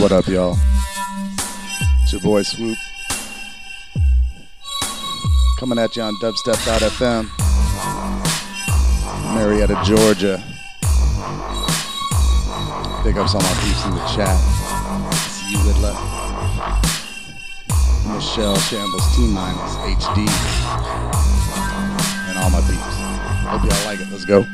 What up, y'all? It's your boy Swoop. Coming at you on dubstep.fm. Marietta, Georgia. Big ups all my peeps in the chat. See you, Whitla. Michelle Shambles T Minus HD. And all my peeps. Hope y'all like it. Let's go.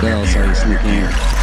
Bell, so you sneak in.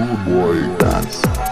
Good boy dance.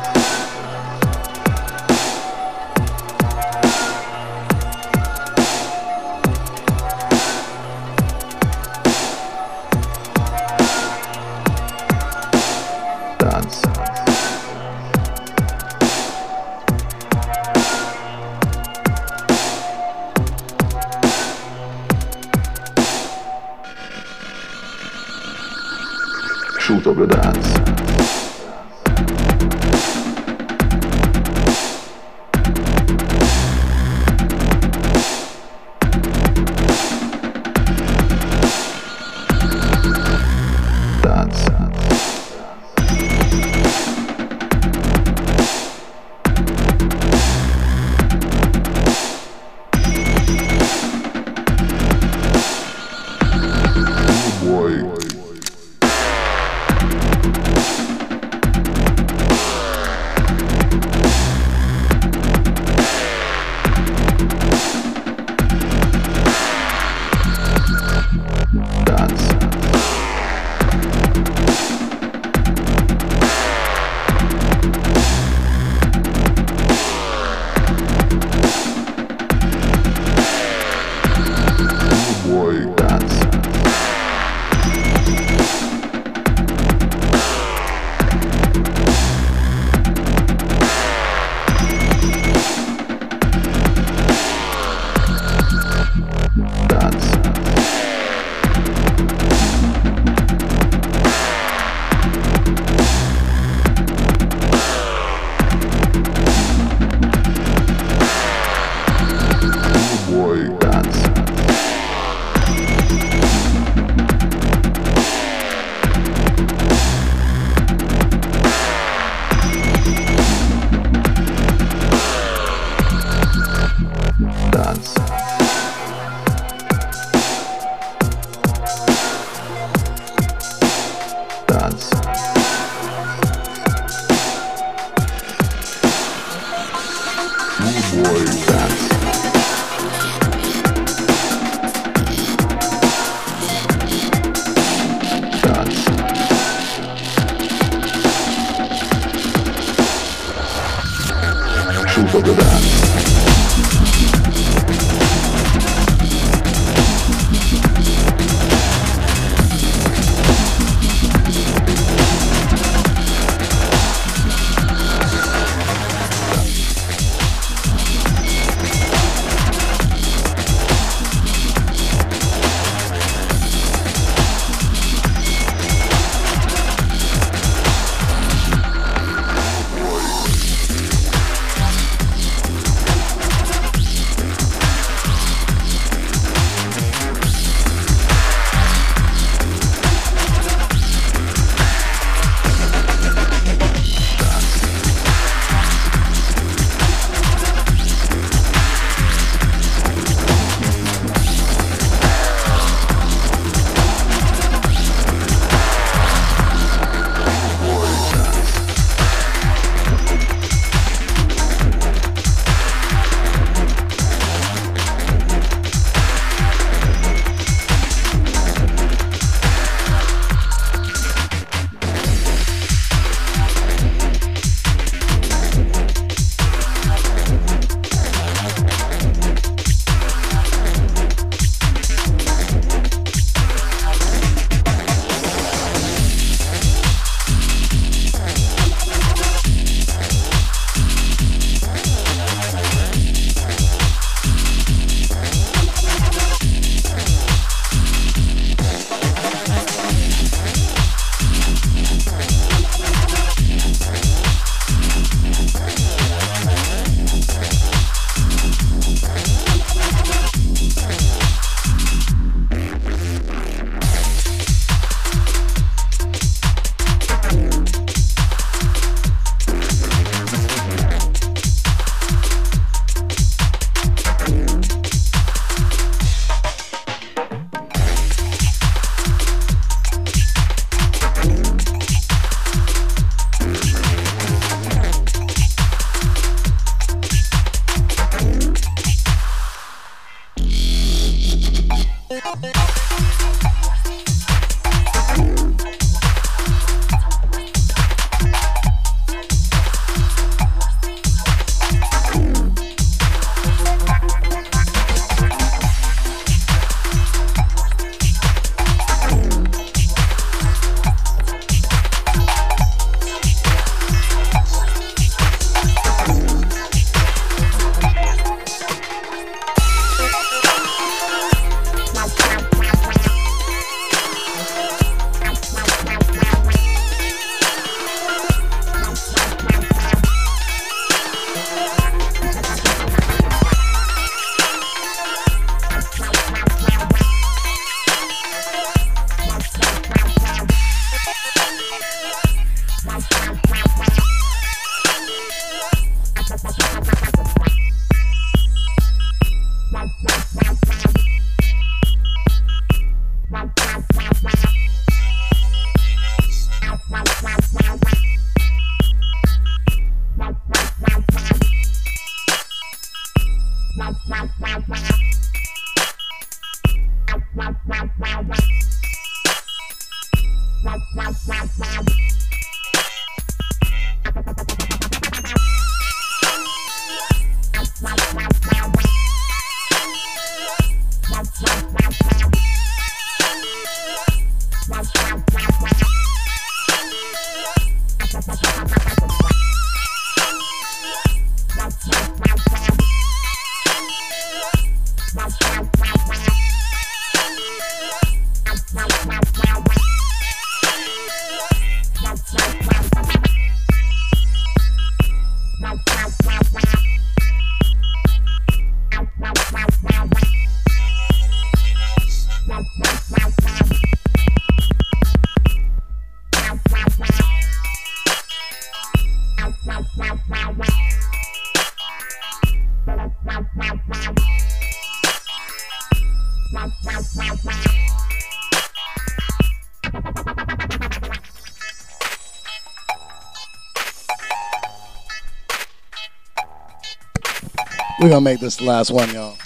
We're gonna make this the last one, y'all.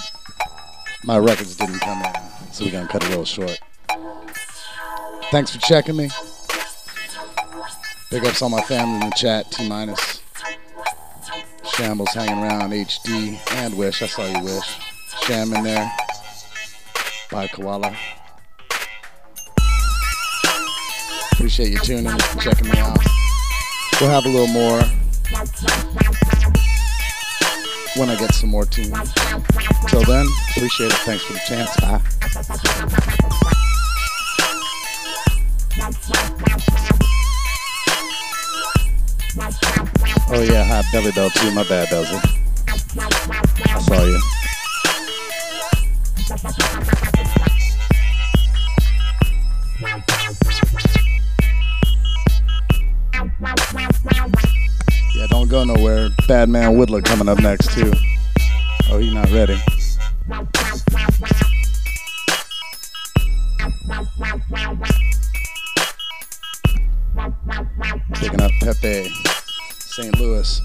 My records didn't come in, so we're gonna cut it real short. Thanks for checking me. Big ups on my family in the chat, T minus. Shambles hanging around, HD and Wish. I saw you, Wish. Sham in there. Bye, Koala. Appreciate you tuning, in and checking me out. We'll have a little more when I get some more tunes. Till then, appreciate it. Thanks for the chance. Bye. Oh yeah, hi Belly Bell too. My bad, Belzy. I saw you. Yeah, don't go nowhere. Bad Man Whittler coming up next too. Oh, he's not ready. Picking up Pepe, Louis.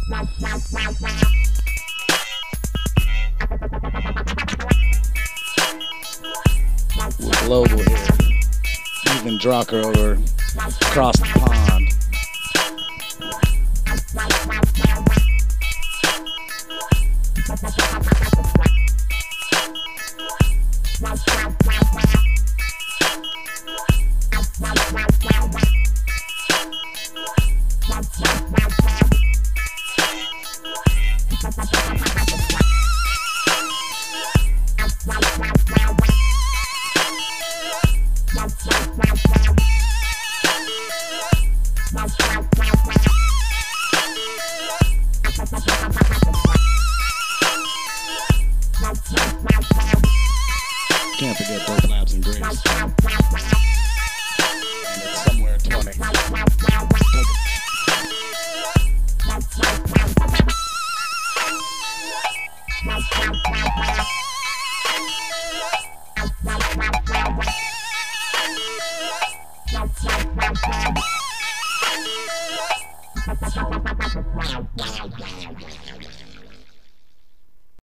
We're global here. Even Drucker over across the pond.